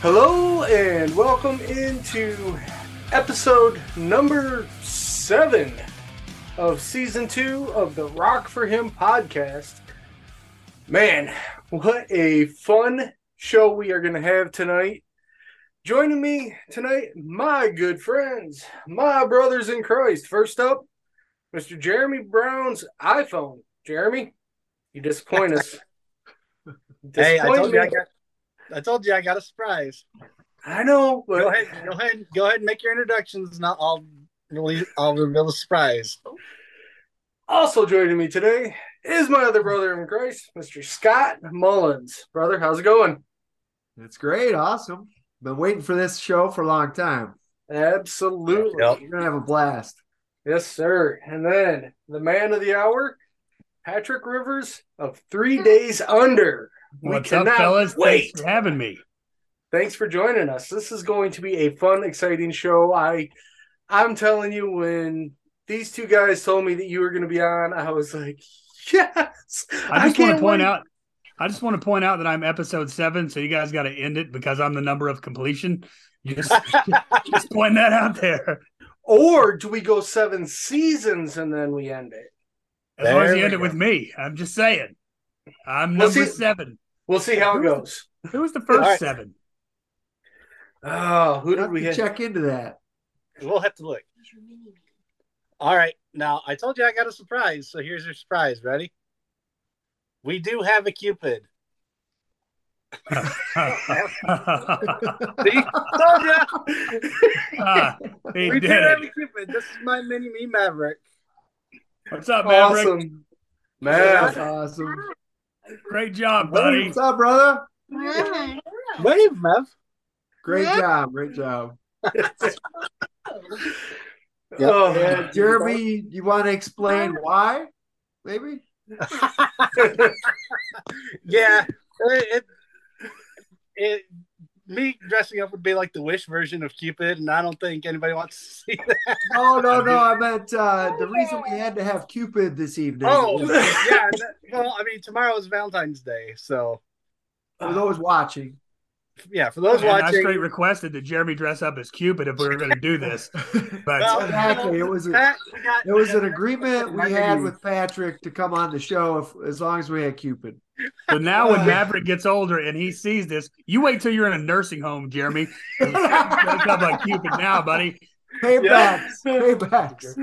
Hello and welcome into episode number seven of season two of the Rock for Him podcast. Man, what a fun show we are going to have tonight. Joining me tonight, my good friends, my brothers in Christ. First up, Mr. Jeremy Brown's iPhone. Jeremy, you disappoint us. Hey, I Disappoint told you I got. I told you I got a surprise. I know, but Go ahead, go ahead, go ahead and make your introductions, and I'll I'll, release, I'll reveal the surprise. Also joining me today is my other brother in Christ, Mr. Scott Mullins. Brother, how's it going? It's great, awesome. Been waiting for this show for a long time. Absolutely. Yep. You're gonna have a blast. Yes, sir. And then the man of the hour, Patrick Rivers of Three Days Under. We What's up, fellas? Wait. Thanks for having me. Thanks for joining us. This is going to be a fun, exciting show. I I'm telling you, when these two guys told me that you were gonna be on, I was like, Yes. I just want to point wait. out. I just want to point out that I'm episode seven, so you guys got to end it because I'm the number of completion. Just, just pointing that out there. Or do we go seven seasons and then we end it? As long as you end it with me, I'm just saying. I'm Well, number see- seven. We'll see how it goes. Who was the first All right. seven? Oh, who did we to have? check into that. We'll have to look. All right, now I told you I got a surprise, so here's your surprise. Ready? We do have a Cupid. See? told ya. Ah, We did do have a Cupid. This is my mini me Maverick. What's up, Maverick? Awesome. That's awesome. Great job, buddy. What's up, brother? Wave, Mev. Great job, great job. oh, And Jeremy, you want to explain why? Maybe. yeah, it, it, it me dressing up would be like the Wish version of Cupid, and I don't think anybody wants to see that. Oh no, no, I meant uh, the reason we had to have Cupid this evening. Oh, was yeah. that- well, I mean, tomorrow is Valentine's Day, so for those watching. yeah, for those And I watching. straight requested that Jeremy dress up as Cupid if we were going to do this. But Well, Exactly. It was a, Pat, got- it was an agreement we had with Patrick to come on the show if, as long as we had Cupid. So now when Maverick gets older and he sees this, you wait till you're in a nursing home, Jeremy. Dress up like Cupid now, buddy. Paybacks. Paybacks.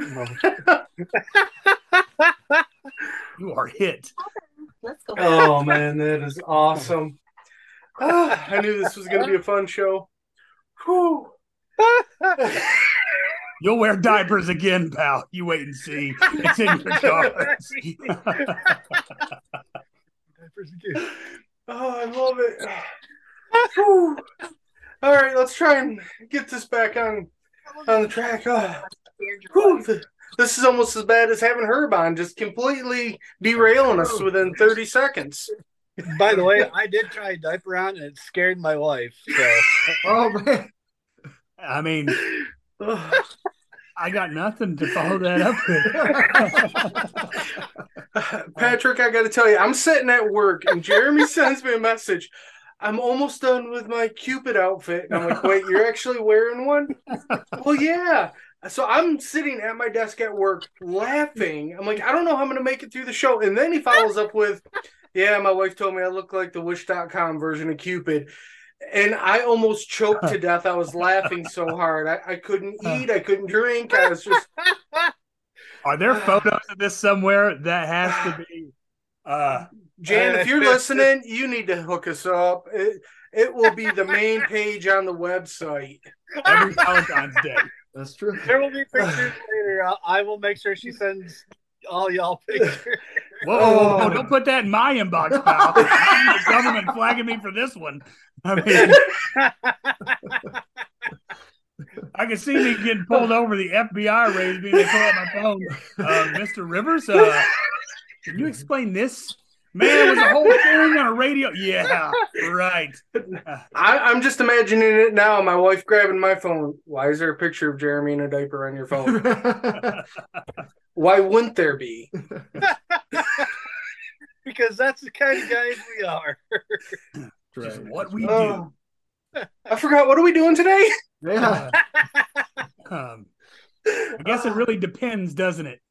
You are hit. Let's go. oh man, that is awesome. Ah, I knew this was going to be a fun show. Whew. You'll wear diapers again, pal. You wait and see. It's in your cards. Oh, I love it. All right, let's try and get this back on on the track. Oh, whew. Th- This is almost as bad as having Herb on, just completely derailing us within 30 seconds. By the way, I did try a diaper on, and it scared my wife. So Oh man. I mean, Ugh. Oh. I got nothing to follow that up with. Patrick, I got to tell you, I'm sitting at work and Jeremy sends me a message. I'm almost done with my Cupid outfit. And I'm like, wait, you're actually wearing one? well, yeah. So I'm sitting at my desk at work laughing. I'm like, I don't know how I'm going to make it through the show. And then he follows up with, yeah, my wife told me I look like the wish.com version of Cupid. And I almost choked to death. I was laughing so hard. I, I couldn't eat. I couldn't drink. I was just Are there photos of this somewhere? That has to be. Uh, Jan, if you're listening, you need to hook us up. It, it will be the main page on the website. every Valentine's Day. That's true. there will be pictures later. I, I will make sure she sends all y'all pictures. Whoa, whoa, whoa, whoa, don't put that in my inbox, pal. the government flagging me for this one. I mean, I can see me getting pulled over. The FBI raised me. And they pull out my phone. Uh, Mr. Rivers, uh, can you explain this? Man, it was a whole thing on a radio. Yeah, right. I, I'm just imagining it now. My wife grabbing my phone. Why is there a picture of Jeremy in a diaper on your phone? Why wouldn't there be? because that's the kind of guys we are. Just what we do. Oh, I forgot. What are we doing today? Yeah. Um, I guess it really depends, doesn't it?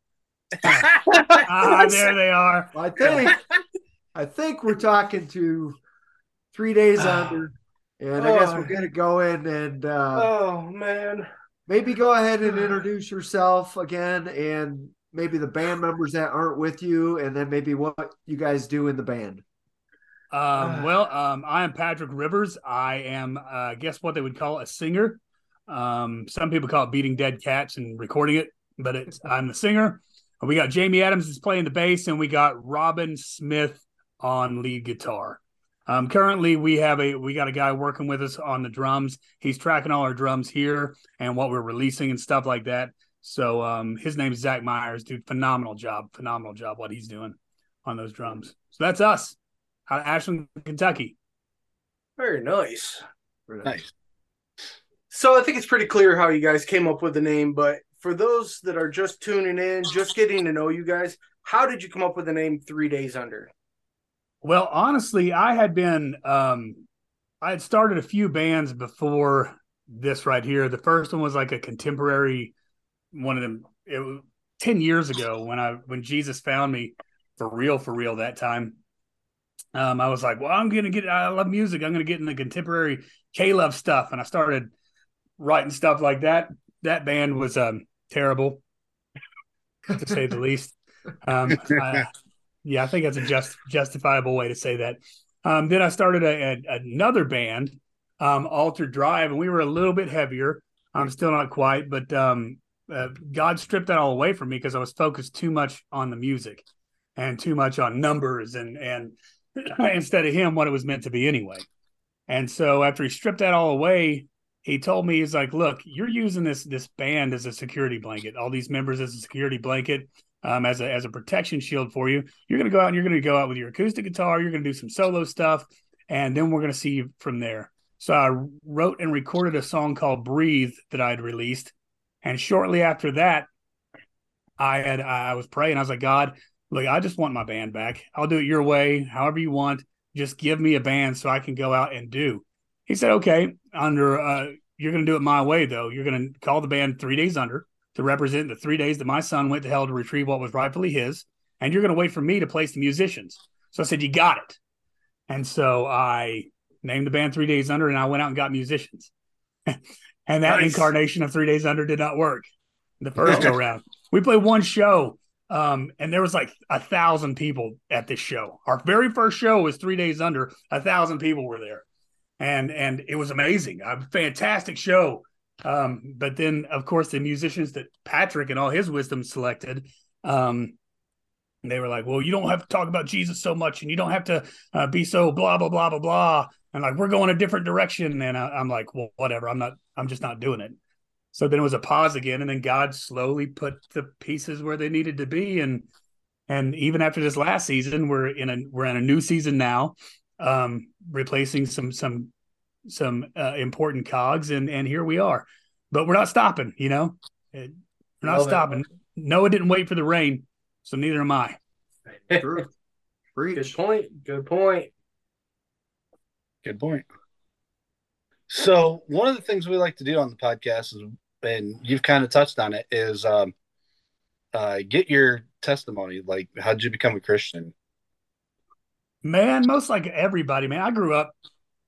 Ah, there they are. I think I think we're talking to three days under. And I guess we're gonna go in and uh, Oh man. maybe go ahead and introduce yourself again and maybe the band members that aren't with you and then maybe what you guys do in the band. Um, well, um, I am Patrick Rivers. I am, uh, guess, what they would call a singer. Um, some people call it beating dead cats and recording it, but it's I'm the singer. We got Jamie Adams is playing the bass, and we got Robin Smith on lead guitar. Um, currently, we have a we got a guy working with us on the drums. He's tracking all our drums here and what we're releasing and stuff like that. So um, his name is Zach Myers. Dude, phenomenal job, phenomenal job what he's doing on those drums. So that's us out of Ashland, Kentucky. Very nice. Nice. So I think it's pretty clear how you guys came up with the name, but for those that are just tuning in, just getting to know you guys, how did you come up with the name Three Days Under? Well, honestly, I had been um I had started a few bands before this right here. The first one was like a contemporary one of them it was 10 years ago when I when Jesus found me for real for real that time. Um I was like, well, I'm going to get I love music. I'm going to get in the contemporary K-Love stuff and I started writing stuff like that. That band was um terrible to say the least. Um I, yeah, I think that's a just justifiable way to say that. Um, then I started a, a, another band, um, Altered Drive, and we were a little bit heavier. I'm still not quite, but um, uh, God stripped that all away from me because I was focused too much on the music and too much on numbers and and instead of Him what it was meant to be anyway. And so after He stripped that all away, He told me He's like, "Look, you're using this this band as a security blanket. All these members as a security blanket." Um, as a as a protection shield for you. You're going to go out and you're going to go out with your acoustic guitar. You're going to do some solo stuff, and then we're going to see you from there. So I wrote and recorded a song called "Breathe" that I'd released, and shortly after that, I had I was praying. I was like, God, look, I just want my band back. I'll do it your way, however you want. Just give me a band so I can go out and do. He said, okay. Under uh, you're going to do it my way though. You're going to call the band Three Days Under to represent the three days that my son went to hell to retrieve what was rightfully his. And you're going to wait for me to place the musicians. So I said, You got it. And so I named the band Three Days Under and I went out and got musicians. and that Nice. incarnation of Three Days Under did not work the first go round. We played one show. Um, and there was like a thousand people at this show. Our very first show was three days under. A thousand people were there, and and it was amazing. A fantastic show. Um, but then, of course, the musicians that Patrick and all his wisdom selected, um, they were like, "Well, you don't have to talk about Jesus so much, and you don't have to uh, be so blah blah blah blah blah." And like, we're going a different direction. And I, I'm like, "Well, whatever. I'm not. I'm just not doing it." So then it was a pause again, and then God slowly put the pieces where they needed to be, and and even after this last season, we're in a we're in a new season now, um, replacing some some some uh, important cogs, and and here we are. But we're not stopping, you know. It- we're not Love it. stopping. Noah didn't wait for the rain, so neither am I. True. Good point. Good point. Good point. So one of the things we like to do on the podcast is, and you've kind of touched on it, is um, uh, get your testimony. Like, how'd you become a Christian? Man, most like everybody, man. I grew up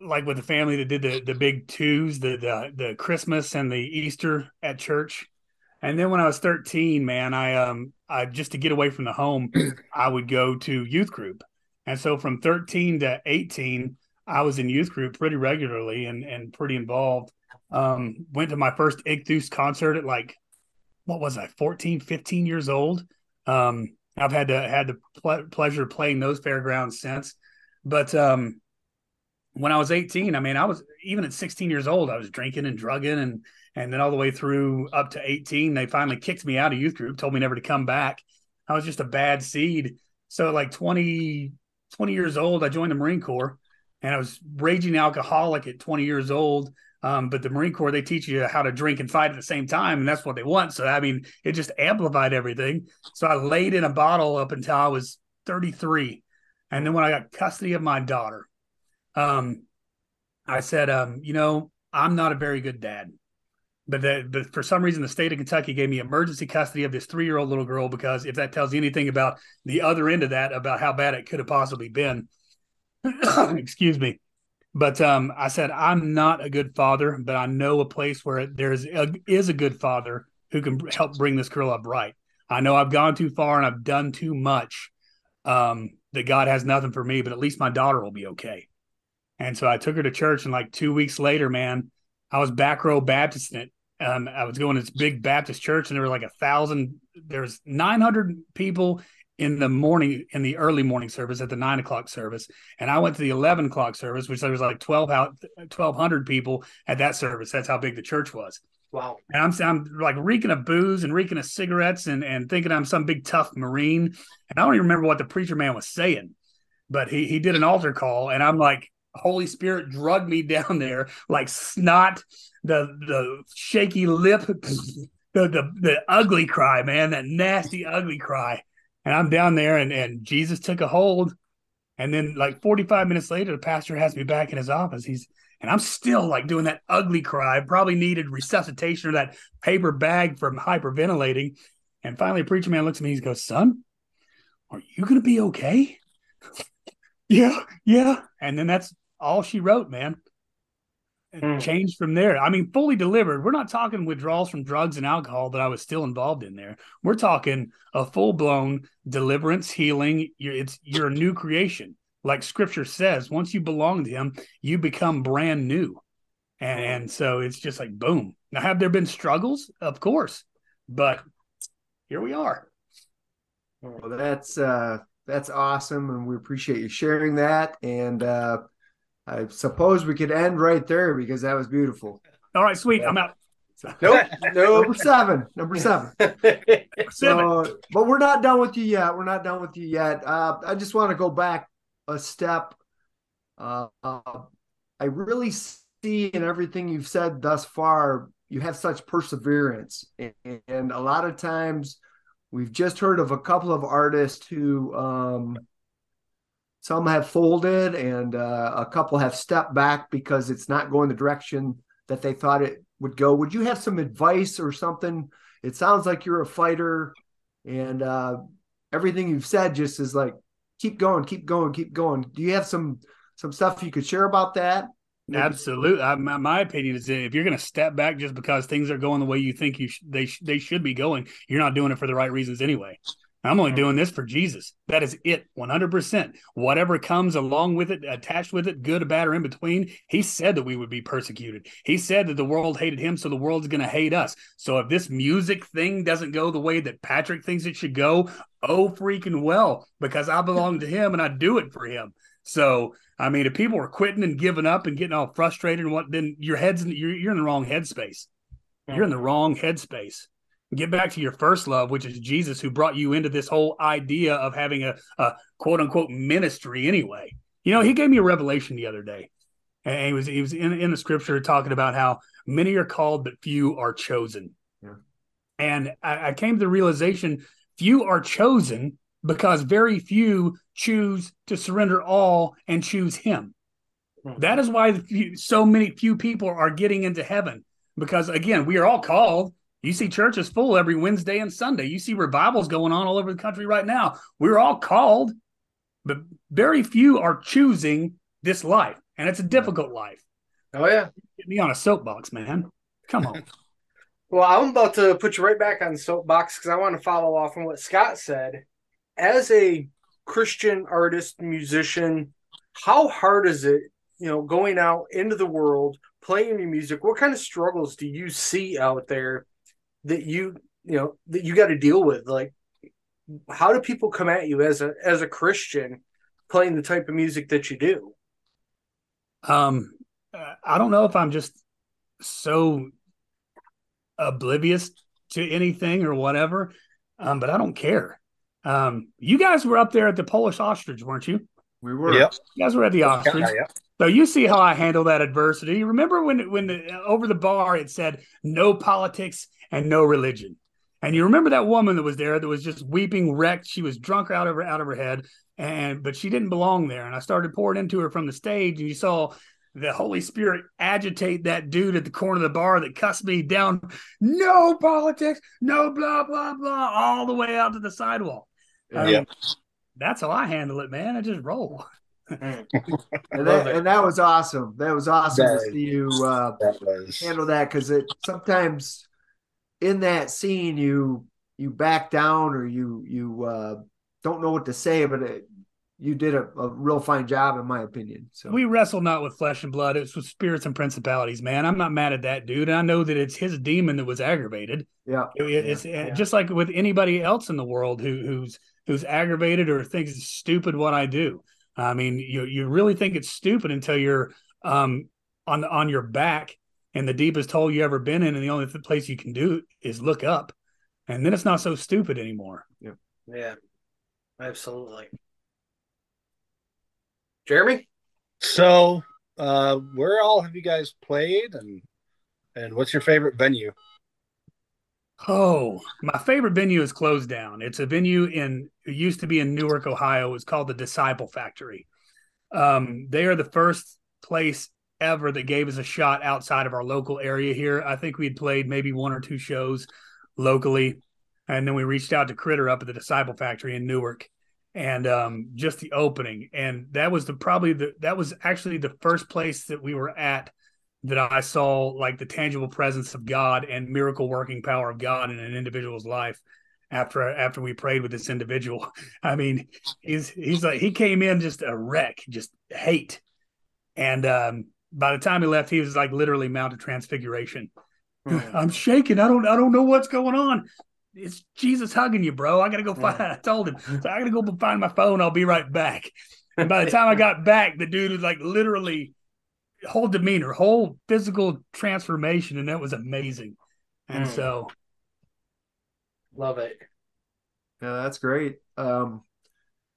like with the family that did the the big twos, the the the Christmas and the Easter at church. And then when I was 13, man, I um I just to get away from the home, I would go to youth group. And so from 13 to 18, I was in youth group pretty regularly and and pretty involved. Um went to my first Ichthus concert at like what was I, 14, 15 years old. Um I've had to had the ple- pleasure of playing those fairgrounds since. But um, when I was 18, I mean, I was even at 16 years old, I was drinking and drugging, and and then all the way through up to 18, they finally kicked me out of youth group, told me never to come back. I was just a bad seed. So like 20, 20 years old, I joined the Marine Corps, and I was raging alcoholic at 20 years old. Um, but the Marine Corps, they teach you how to drink and fight at the same time, and that's what they want. So I mean, it just amplified everything. So I laid in a bottle up until I was 33. And then when I got custody of my daughter, um, I said, um, you know, I'm not a very good dad. But, for some reason, the state of Kentucky gave me emergency custody of this three year old little girl because if that tells you anything about the other end of that, about how bad it could have possibly been, excuse me. But um, I said, I'm not a good father, but I know a place where there is a, is a good father who can help bring this girl up right. I know I've gone too far and I've done too much. Um, that God has nothing for me, but at least my daughter will be okay. And so I took her to church, and like two weeks later, man, I was back row Baptist in it. Um, I was going to this big Baptist church, and there were like a thousand. There's 900 people in the morning, in the early morning service at the nine o'clock service, and I went to the 11 o'clock service, which there was like 12 1,200 people at that service. That's how big the church was. Wow. And I'm I'm like reeking of booze and reeking of cigarettes and and thinking I'm some big tough Marine. And I don't even remember what the preacher man was saying, but he he did an altar call, and I'm like, Holy Spirit drugged me down there like snot, the the shaky lip, the the the ugly cry, man, that nasty ugly cry. And I'm down there, and and Jesus took a hold. And then like 45 minutes later, the pastor has me back in his office. He's and I'm still like doing that ugly cry. Probably needed resuscitation or that paper bag from hyperventilating. And finally, a preacher man looks at me. He goes, "Son, are you to be okay?" yeah, yeah. And then that's all she wrote, man. Mm. Changed from there. I mean, fully delivered. We're not talking withdrawals from drugs and alcohol that I was still involved in there. We're talking a full blown deliverance, healing. You're, it's you're a new creation like scripture says, once you belong to him, you become brand new. And, and so it's just like boom. Now, have there been struggles? Of course, but here we are. Well, that's uh that's awesome, and we appreciate you sharing that. And uh I suppose we could end right there because that was beautiful. All right, sweet. I'm out. Nope. nope. Number seven. Number seven. seven. So, but we're not done with you yet. We're not done with you yet. Uh, I just want to go back a step. Uh, I really see in everything you've said thus far, you have such perseverance. And, and a lot of times we've just heard of a couple of artists who um, some have folded and uh, a couple have stepped back because it's not going the direction that they thought it would go. Would you have some advice or something? It sounds like you're a fighter and uh, everything you've said just is like keep going, keep going, keep going. Do you have some some stuff you could share about that? Maybe? Absolutely. I, my, my, opinion is if you're going to step back just because things are going the way you think you sh- they sh- they should be going, you're not doing it for the right reasons anyway. I'm only doing this for Jesus. That is it, 100%. Whatever comes along with it, attached with it, good bad or in between, he said that we would be persecuted. He said that the world hated him, so the world's going to hate us. So if this music thing doesn't go the way that Patrick thinks it should go, oh freaking well, because I belong to him and I do it for him. So I mean, if people are quitting and giving up and getting all frustrated and what, then your head's in, you're you're in the wrong headspace. You're in the wrong headspace. Get back to your first love, which is Jesus, who brought you into this whole idea of having a, a quote unquote ministry. Anyway, you know, he gave me a revelation the other day, and he was he was in in the scripture talking about how many are called but few are chosen. Yeah. And I, I came to the realization few are chosen because very few choose to surrender all and choose him. Hmm. That is why so many few people are getting into heaven because again, we are all called. You see churches full every Wednesday and Sunday. You see revivals going on all over the country right now. We're all called, but very few are choosing this life, and it's a difficult life. Oh yeah, get me on a soapbox, man. Come on. Well, I'm about to put you right back on the soapbox because I want to follow off on what Scott said. As a Christian artist, musician, how hard is it, you know, going out into the world, playing your music? What kind of struggles do you see out there that you, you know, that you got to deal with? Like, how do people come at you as a as a Christian playing the type of music that you do? Um, I don't know if I'm just so oblivious to anything or whatever. Um, but I don't care. Um, you guys were up there at the Polish ostrich, weren't you? We were. Yep. You guys were at the ostrich. Yeah, yeah. So you see how I handle that adversity. Remember when when the, over the bar it said no politics and no religion. And you remember that woman that was there that was just weeping, wrecked. She was drunk out of her out of her head, and but she didn't belong there. And I started pouring into her from the stage, and you saw the Holy Spirit agitate that dude at the corner of the bar that cussed me down. No politics, no blah blah blah, all the way out to the sidewalk. I mean, Yeah. that's how I handle it, man. I just roll. And that, and that was awesome. That was awesome That to see you uh, That handle that because it sometimes in that scene you you back down or you you uh, don't know what to say, but it, you did a, a real fine job in my opinion. So We wrestle not with flesh and blood; it's with spirits and principalities, man. I'm not mad at that dude. I know that it's his demon that was aggravated. yeah, It- it's yeah. just like with anybody else in the world who who's who's aggravated or thinks it's stupid what I do. I mean, you you really think it's stupid until you're um on on your back in the deepest hole you ever been in, and the only th- place you can do is look up, and then it's not so stupid anymore. Yeah, yeah, absolutely. Jeremy? so. Uh, where all have you guys played, and and what's your favorite venue? Oh, my favorite venue is closed down. It's a venue in it used to be in Newark, Ohio. It's called the Disciple Factory. Um, they are the first place ever that gave us a shot outside of our local area here. I think we'd played maybe one or two shows locally, and then we reached out to Critter up at the Disciple Factory in Newark, and um, just the opening, and that was the probably the that was actually the first place that we were at that I saw like the tangible presence of God and miracle working power of God in an individual's life after after we prayed with this individual. I mean, he's he's like he came in just a wreck, just hate. And um by the time he left, he was like literally mounted transfiguration. I'm shaking. I don't I don't know what's going on. It's Jesus hugging you, bro. I gotta go find. I told him, so I gotta go find my phone. I'll be right back. And by the time I got back, the dude was like literally whole demeanor, whole physical transformation, and that was amazing. And Mm. so, Love it. yeah, that's great. Um,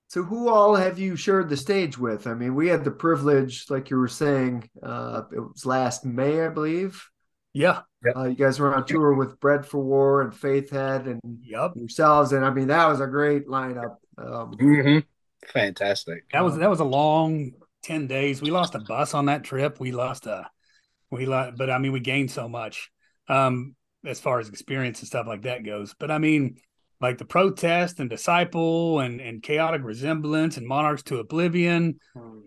so who all have you shared the stage with? I mean, we had the privilege, like you were saying, uh, it was last May, I believe. yeah, Uh, you guys were on tour with Bread for War and Faithhead and yep. yourselves, and I mean that was a great lineup. Um, Mm-hmm. Fantastic. That was that was a long ten days. We lost a bus on that trip. We lost a we lost, but I mean we gained so much um as far as experience and stuff like that goes. But I mean, like the protest and disciple and and chaotic resemblance and monarchs to oblivion.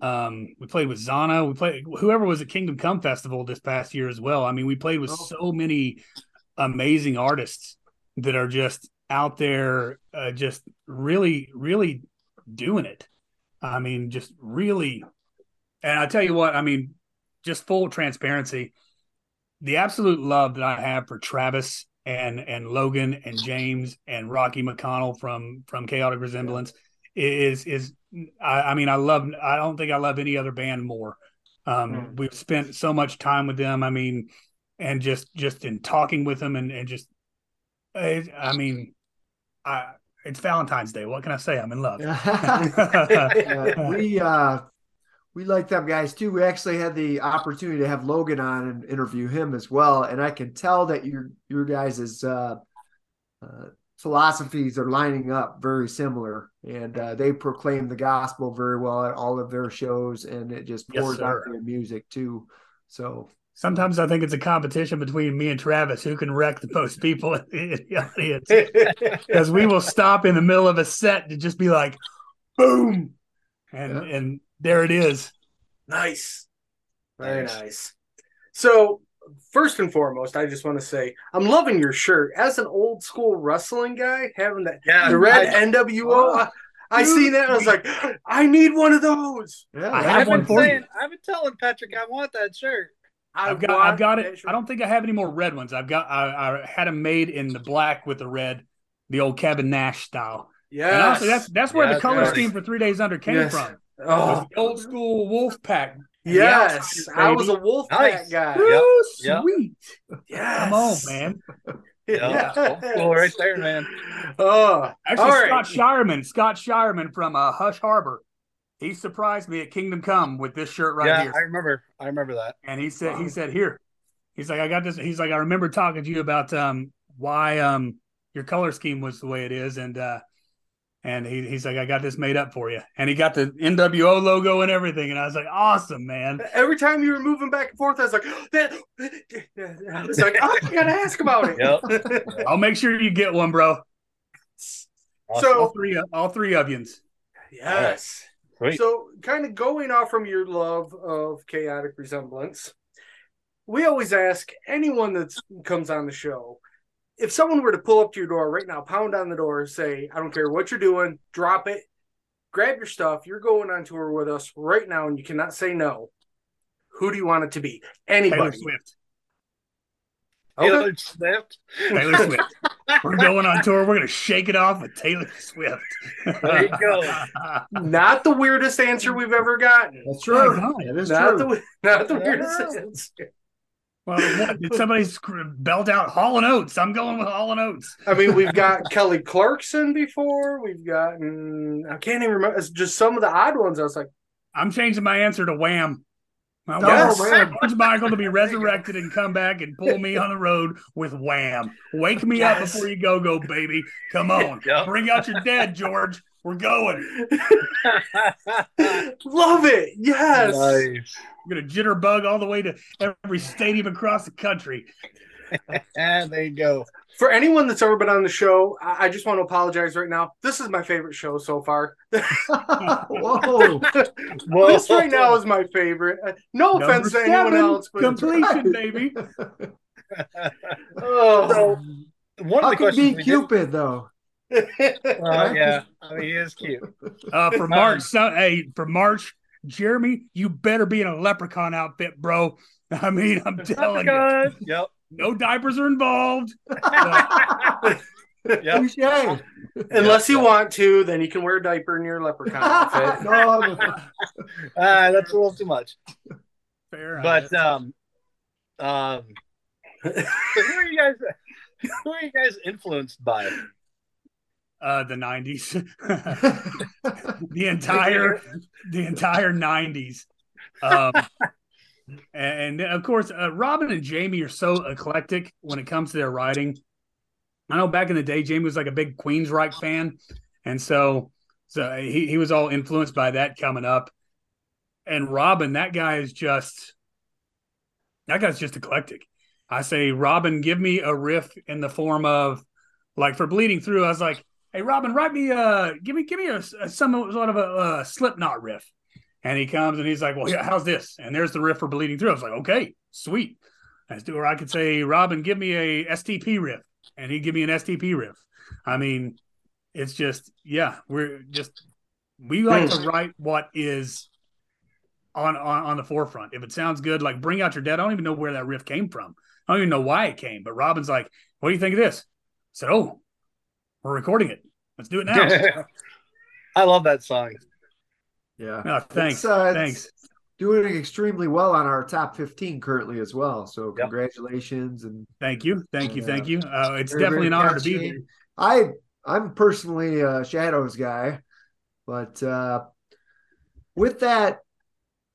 Um, we played with Zana. We played whoever was at Kingdom Come Festival this past year as well. I mean, we played with Oh. so many amazing artists that are just out there, uh, just really, really doing it. I mean, just really. And I tell you what, I mean, just full transparency, the absolute love that I have for Travis and and Logan and James and Rocky McConnell from from Chaotic Resemblance is is I, I mean I love I don't think I love any other band more. Um, Mm. We've spent so much time with them. I mean, and just just in talking with them and and just I, I mean, I it's Valentine's Day. What can I say? I'm in love. we uh we like them guys too. We actually had the opportunity to have Logan on and interview him as well, and I can tell that your your guys' uh, uh, philosophies are lining up very similar, and uh, they proclaim the gospel very well at all of their shows, and it just Yes, pours out sir. their music too. So Sometimes I think it's a competition between me and Travis who can wreck the most people in the audience. Because we will stop in the middle of a set to just be like, boom, and Yeah. and there it is. nice. Very Nice. nice. So, first and foremost, I just want to say I'm loving your shirt. As an old school wrestling guy, having that Yeah, the red I- NWO, Oh, I, I dude. seen that and I was like, I need one of those. yeah, I I've one been for you. I've been telling Patrick I want that shirt. I I've got I've got it. I don't think I have any more red ones. I've got I, I had them made in the black with the red, the old Kevin Nash style. Yeah, that's that's where the color yes. scheme for three days under came Yes. from. Oh, the old school wolf pack. and yes. I was a baby. Wolfpack Nice. guy. Yep. Woo, Yep. sweet. Yes. Come on, man. Yeah, old school right there, man. Oh, Actually, all right. Scott Shireman, Scott Shireman from uh, Hush Harbor, he surprised me at Kingdom Come with this shirt right yeah, here, I remember. I remember that. and he said, he said, here, he's like, I got this. He's like, I remember talking to you about um why um your color scheme was the way it is, and uh And he, he's like, I got this made up for you. And he got the NWO logo and everything. And I was like, awesome, man. Every time you were moving back and forth, I was like, oh, that. I was like, oh, I gotta ask about it. Yep. I'll make sure you get one, bro. All so three, all three of yous. yes. Sweet. So, kind of going off from your love of chaotic resemblance, we always ask anyone that comes on the show if someone were to pull up to your door right now, pound on the door, say, I don't care what you're doing, drop it, grab your stuff, you're going on tour with us right now, and you cannot say no. Who do you want it to be? Anybody. Taylor Anybody. Swift. Okay. Taylor Swift. Taylor Swift. We're going on tour. We're going to shake it off with Taylor Swift. There you go. Not the weirdest answer we've ever gotten. That's true. God. That is Not true. the not the weirdest answer. Well, what, did somebody belt out Hall and Oates? I'm going with Hall and Oates. I mean, we've got Kelly Clarkson before. We've gotten I can't even remember. It's just some of the odd ones. I was like, I'm changing my answer to Wham. I want George Michael to be resurrected and come back and pull me on the road with Wham. Wake me up before you go, go, baby. Come on. Yep. Bring out your dead, George. We're going. love it. Yes. nice. We're going to jitterbug all the way to every stadium across the country. And there you go. For anyone that's ever been on the show, I, I just want to apologize right now. This is my favorite show so far. Whoa. this right now is my favorite. Uh, No Number offense to anyone else, but completion, baby. oh. So one of How the can questions be we did- Cupid though? Uh, yeah, I mean, he is cute. Uh, for March, so, hey, for March, Jeremy, you better be in a leprechaun outfit, bro. I mean, I'm telling you, Yep. No diapers are involved. Yep. Touche. Unless you want to, then you can wear a diaper in your leprechaun outfit. no, no. Uh, that's a little too much. Fair, But um, um, so who are you guys? Who are you guys influenced by? uh, the '90s, the entire, the entire '90s, um, and, of course, uh, Robin and Jamie are so eclectic when it comes to their writing. I know back in the day, Jamie was like a big Queensryche fan, and so so he he was all influenced by that coming up. And Robin, that guy is just that guy's just eclectic. I say, Robin, give me a riff in the form of like for bleeding through. I was like, hey, Robin, write me a give me give me a, a some sort of a, uh Slipknot riff. And he comes and he's like, well, yeah, how's this? And there's the riff for bleeding through. I was like, okay, sweet. Do. Or I could say, Robin, give me a STP riff, and he'd give me an STP riff. I mean, it's just yeah, we're just we like to write what is on, on on the forefront. If it sounds good, like bring out your dead. I don't even know where that riff came from. I don't even know why it came. But Robin's like, "What do you think of this?" I said, "Oh, we're recording it. Let's do it now." I love that song. Yeah. no, thanks, It's, uh, it's thanks. Doing extremely well on our top 15 currently as well. So Yep. congratulations and Thank you, thank you, Yeah. thank you. Uh, it's Very, definitely an very honor to be here. I I'm personally a Shadows guy, but uh with that,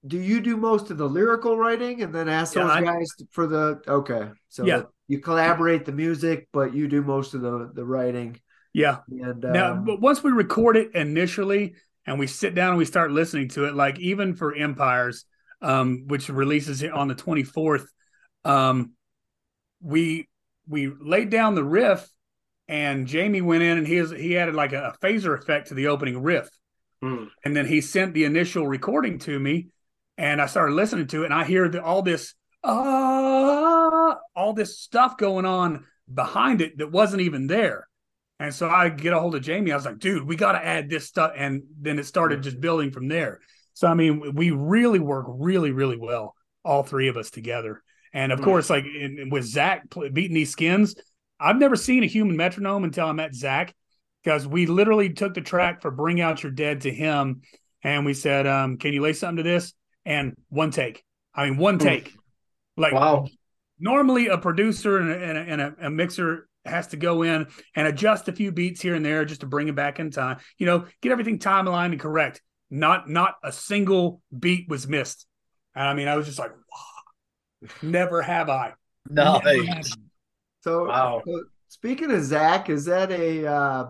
do you do most of the lyrical writing and then ask Yeah, those I- guys for the okay? So Yeah. you collaborate the music, but you do most of the the writing. Yeah. And uh, Now, but once we record it initially and we sit down and we start listening to it, like even for Empires, um, which releases on the 24th, um, we we laid down the riff and Jamie went in and he was, he added like a, phaser effect to the opening riff. Hmm. And then he sent the initial recording to me and I started listening to it and I hear the, all this ah, all this stuff going on behind it that wasn't even there. And so I get a hold of Jamie. I was like, dude, we got to add this stuff. And then it started just building from there. So, I mean, we really work really, really well, all three of us together. And of Hmm. course, like in, with Zach beating these skins, I've never seen a human metronome until I met Zach because we literally took the track for Bring Out Your Dead to him. And we said, um, can you lay something to this? And one take. I mean, one Hmm. take. Like, Wow. normally a producer and, a, and, a, and a mixer has to go in and adjust a few beats here and there just to bring it back in time you know get everything timeline and correct not not a single beat was missed and i mean i was just like wow. never have i Never have Nice. so, Wow. so speaking of Zach, is that a uh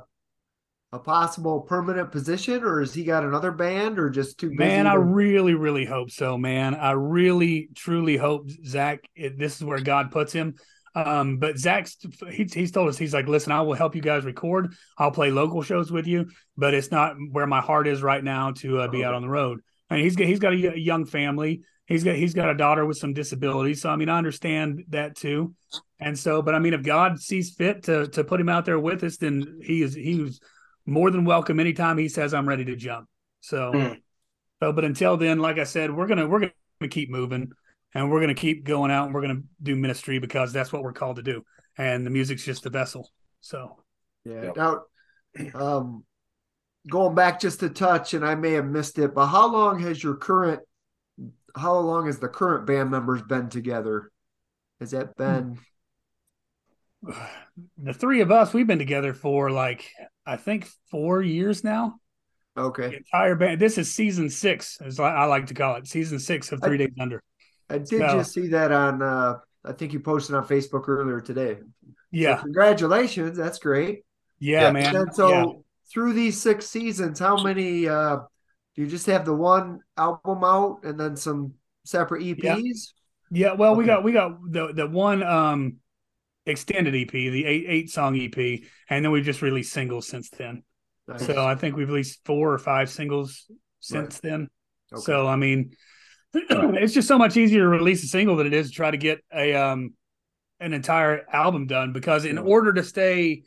a possible permanent position, or has he got another band, or just too busy? Man, I to- really, really hope so, man. I really, truly hope Zach. It, this is where God puts him. Um, but Zach's he's, he's told us he's like, listen, I will help you guys record. I'll play local shows with you, but it's not where my heart is right now to uh, be out on the road. And he's got he's got a young family. He's got he's got a daughter with some disabilities. So I mean, I understand that too. And so, but I mean, if God sees fit to to put him out there with us, then he is he was more than welcome anytime he says I'm ready to jump. So. Hmm. So, but until then, like I said, we're gonna we're gonna keep moving, and we're gonna keep going out, and we're gonna do ministry because that's what we're called to do, and the music's just the vessel. So, Yeah. Yep. Now, um, going back just a touch, and I may have missed it, but how long has your current, how long has the current band members been together? Has that been? the three of us, we've been together for like I think four years now. The Okay. entire band. This is season six, as I I like to call it, season six of Three Days Under. I did No. just see that on, uh, I think you posted on Facebook earlier today. So Yeah, congratulations. That's great. yeah, Yeah. man. And so yeah. through these six seasons, how many, uh, do you just have the one album out and then some separate EPs? Yeah, well, we got we got the the one um extended EP, the eight eight song EP, and then we've just released singles since then. Nice. So I think we've released four or five singles since then. Okay. So I mean, it's just so much easier to release a single than it is to try to get a um an entire album done because in Yeah. order to stay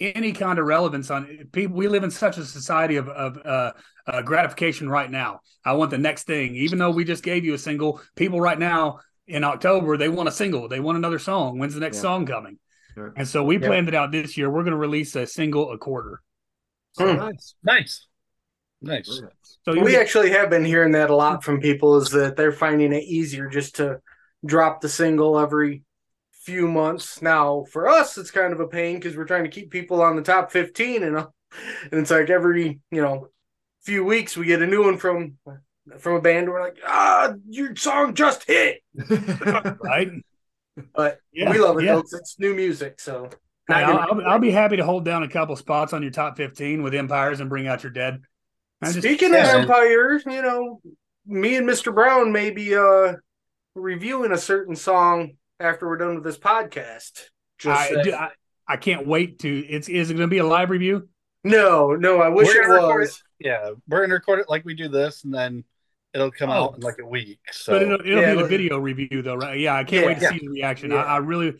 any kind of relevance on people we live in such a society of, of uh, uh, gratification right now i want the next thing even though we just gave you a single people right now in october they want a single they want another song when's the next Yeah. song coming Sure. and so we Yeah. planned it out this year we're going to release a single a quarter So Hmm. nice. Nice. Nice. So you we actually have been hearing that a lot from people is that they're finding it easier just to drop the single every few months. Now for us it's kind of a pain because we're trying to keep people on the top 15 and, uh, and it's like every you know few weeks we get a new one from from a band. We're like ah your song just hit! Right. But Yeah, we love it yeah. though 'cause it's new music so. I'll, I'll, I'll be happy to hold down a couple spots on your top 15 with empires and bring out your dead. I just- Speaking yeah, of man. Empire, you know, me and Mr. Brown may be uh reviewing a certain song after we're done with this podcast. Just I, saying. do- I, I can't wait to it's is it going to be a live review no, no, I wish We're it gonna record was. Yeah, we're gonna record it like we do this, and then it'll come Oh. out in like a week. So but it'll, it'll yeah, be the look- video review though right yeah i can't Yeah. wait to Yeah. see the reaction Yeah. I, I really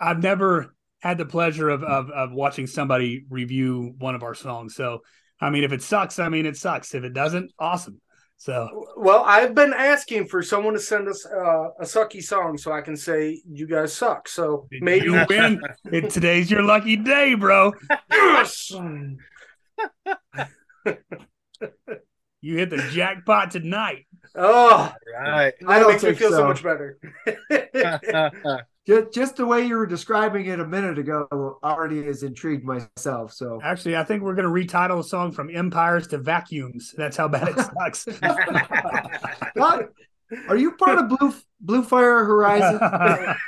i've never had the pleasure of, of of watching somebody review one of our songs so i mean if it sucks i mean it sucks. If it doesn't awesome. So Well, I've been asking for someone to send us uh, a sucky song so I can say you guys suck. So maybe you win? It, today's your lucky day bro. Yes. you hit the jackpot tonight Oh, right. I that don't makes me think feel so. so. much better. Just, just the way you were describing it a minute ago already has intrigued myself. So actually i think we're going to retitle the song from empires to vacuums that's how bad it sucks What? Are you part of Blue Blue Fire Horizon?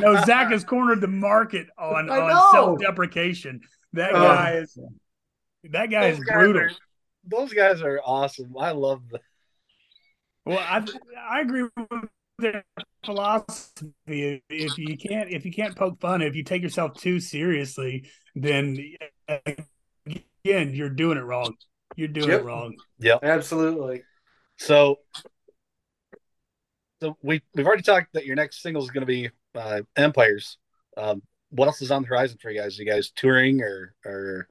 no, Zach has cornered the market on, on self-deprecation. That Oh. guy is that guy is brutal. are- those guys are awesome. I love them. Well, I I agree with their philosophy. If you can't if you can't poke fun, if you take yourself too seriously, then again you're doing it wrong. You're doing Yep. it wrong. Yeah, absolutely. So, so we we've already talked that your next single is going to be uh, Empires. Um, what else is on the horizon for you guys? Are you guys touring or or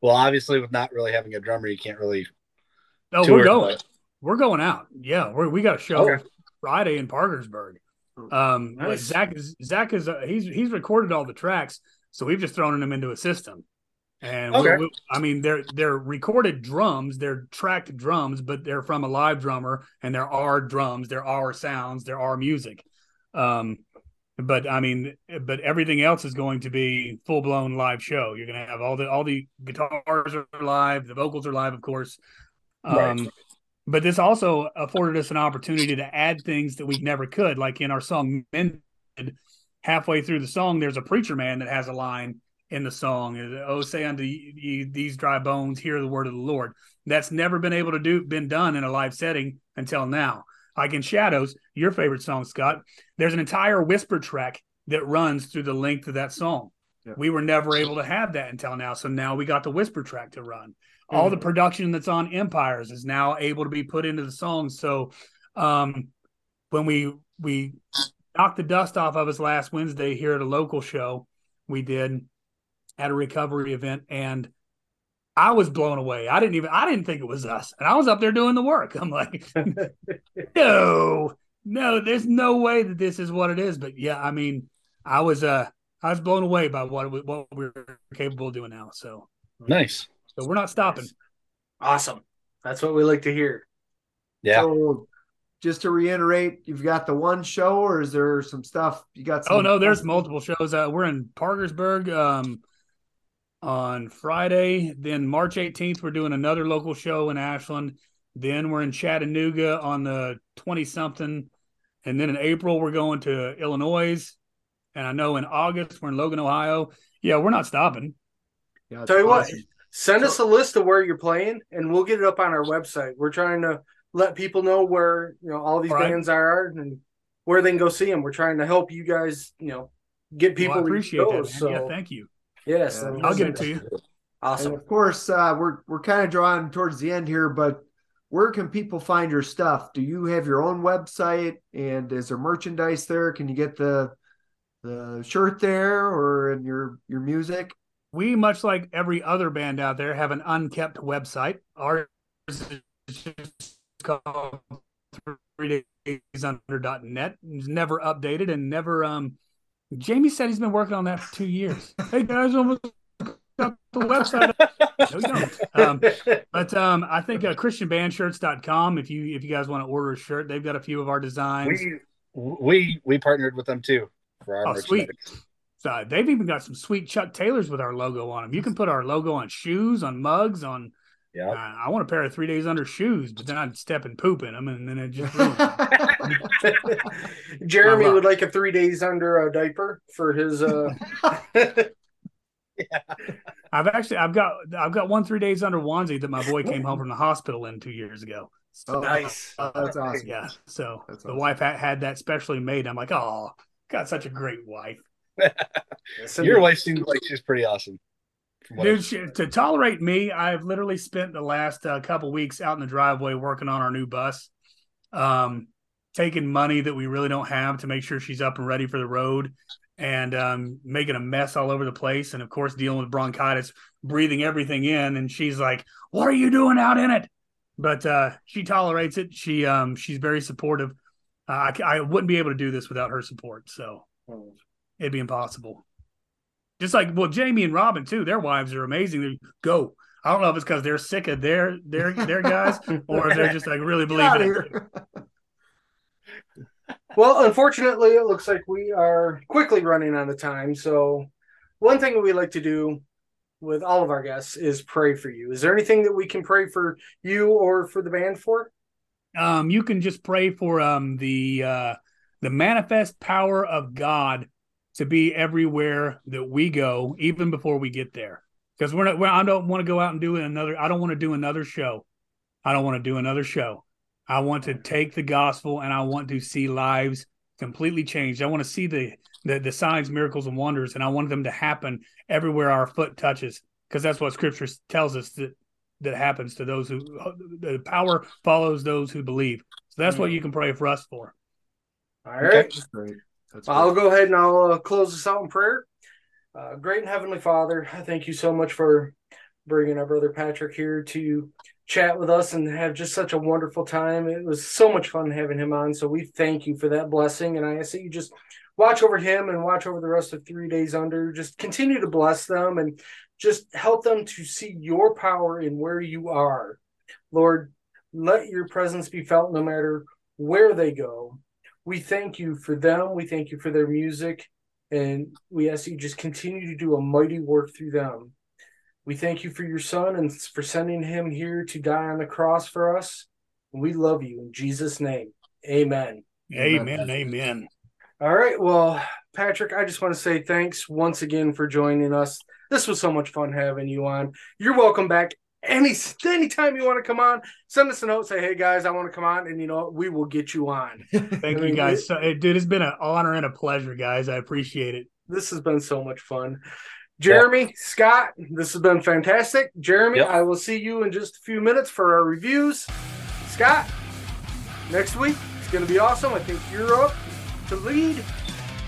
well, obviously with not really having a drummer, you can't really No, tour. we're going. but- We're going out. Yeah, we're, we got a show Okay. Friday in Parkersburg. Um, like Zach is Zach is uh, he's he's recorded all the tracks, so we've just thrown them into a system. And we- we- I mean, they're they're recorded drums, they're tracked drums, but they're from a live drummer, and there are drums, there are sounds, there are music. Um, but I mean, but everything else is going to be full blown live show. You're going to have all the all the guitars are live, the vocals are live, of course. Um, Right. But this also afforded us an opportunity to add things that we never could, like in our song "Mended." Halfway through the song, there's a preacher man that has a line in the song. Oh, say unto you, these dry bones, hear the word of the Lord. That's never been able to do been done in a live setting until now. Like in Shadows, your favorite song, Scott. There's an entire whisper track that runs through the length of that song. Yeah. We were never able to have that until now. So now we got the whisper track to run. Mm-hmm. All the mm. production that's on Empires is now able to be put into the song. So um, when we we knocked the dust off of us last Wednesday here at a local show, we did at a recovery event, and I was blown away. I didn't even I didn't think it was us, and I was up there doing the work. I'm like, no, no, there's no way that this is what it is. But yeah, I mean, I was uh I was blown away by what what we're capable of doing now. So nice. So we're not stopping. Awesome. That's what we like to hear. Yeah. So just to reiterate, you've got the one show, or is there some stuff you got? oh no, there's multiple shows. Uh, we're in Parkersburg um, on Friday. Then March 18th, we're doing another local show in Ashland. Then we're in Chattanooga on the 20 something, and then in April we're going to Illinois, and I know in August we're in Logan, Ohio. Yeah, we're not stopping. Yeah, Tell you awesome. what, send us a list of where you're playing, and we'll get it up on our website. We're trying to let people know where you know all these all right. bands are and where they can go see them. We're trying to help you guys, you know, get people. Well, appreciate that. So yeah, thank you. Yes, yeah, I'll get it to you. Awesome. And of course, uh, we're we're kind of drawing towards the end here, but where can people find your stuff? Do you have your own website, and is there merchandise there? Can you get the the shirt there, or in your your music? We, much like every other band out there, have an unkept website. Ours is just called three days under.net. It's never updated and never um Jamie said he's been working on that for two years. hey guys, almost got the website. no, you don't. Um, but um, I think uh, ChristianBandShirts.com. If you if you guys want to order a shirt, they've got a few of our designs. We we we partnered with them too for our oh, sweet. So they've even got some sweet Chuck Taylors with our logo on them. You can put our logo on shoes, on mugs, on yeah. I, I, want a pair of three days under shoes, but then I'd step and poop in them, and then it just. Jeremy would like a three days under a diaper for his. uh yeah. I've actually I've got I've got one three days under onesie that my boy came home from the hospital in two years ago. So, oh, nice. Uh, that's awesome. Yeah. So that's the wife had, had that specially made. I'm like, oh, got such a great wife. Your wife seems like she's pretty awesome. Dude, she, to tolerate me, I've literally spent the last uh, couple weeks out in the driveway working on our new bus, um, taking money that we really don't have to make sure she's up and ready for the road, and um, making a mess all over the place, and of course dealing with bronchitis, breathing everything in, and she's like, "What are you doing out in it?" But uh, she tolerates it. She um, she's very supportive. Uh, I, I wouldn't be able to do this without her support, so hmm. It'd be impossible. Just like well, Jamie and Robin too. Their wives are amazing. They go. I don't know if it's because they're sick of their their their guys or if they're just like really believing it. well, unfortunately, it looks like we are quickly running out of time. So, one thing we like to do with all of our guests is pray for you. Is there anything that we can pray for you or for the band for? Um, you can just pray for um the uh the manifest power of God to be everywhere that we go, even before we get there. Because we're not, we're, I don't want to go out and do another. I don't want to do another show. I don't want to do another show. I want to take the gospel and I want to see lives completely changed. I want to see the, the the signs, miracles, and wonders, and I want them to happen everywhere our foot touches, because that's what Scripture tells us that that happens to those who the power follows those who believe. So that's mm-hmm. what you can pray for us for. All right. Okay. That's I'll go ahead and I'll uh, close this out in prayer. Uh, great and heavenly Father, I thank you so much for bringing our brother Patrick here to chat with us and have just such a wonderful time. It was so much fun having him on. So we thank you for that blessing. And I ask that you just watch over him and watch over the rest of three days under. Just continue to bless them and just help them to see your power in where you are. Lord, let your presence be felt no matter where they go we thank you for them. We thank you for their music. And we ask you just continue to do a mighty work through them. We thank you for your son and for sending him here to die on the cross for us. We love you in Jesus' name. Amen. Amen. Amen. amen. All right. Well, Patrick, I just want to say thanks once again for joining us. This was so much fun having you on. You're welcome back any anytime you want to come on. Send us a note. Say, hey guys, I want to come on, and you know we will get you on. Thank I you mean, guys. So, eh, dude, it's been an honor and a pleasure, guys. I appreciate it. This has been so much fun. Jeremy, Scott, this has been fantastic. Jeremy, Yep. I will see you in just a few minutes for our reviews. Scott, next week it's going to be awesome. I think you're up to lead.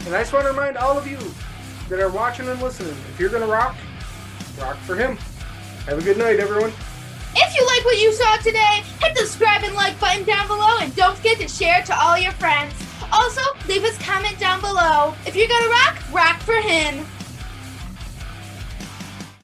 And I just want to remind all of you that are watching and listening if you're going to rock, rock for him. Have a good night, everyone. If you like what you saw today, hit the subscribe and like button down below and don't forget to share it to all your friends. Also, leave us comment down below. If you're gonna rock, rock for him.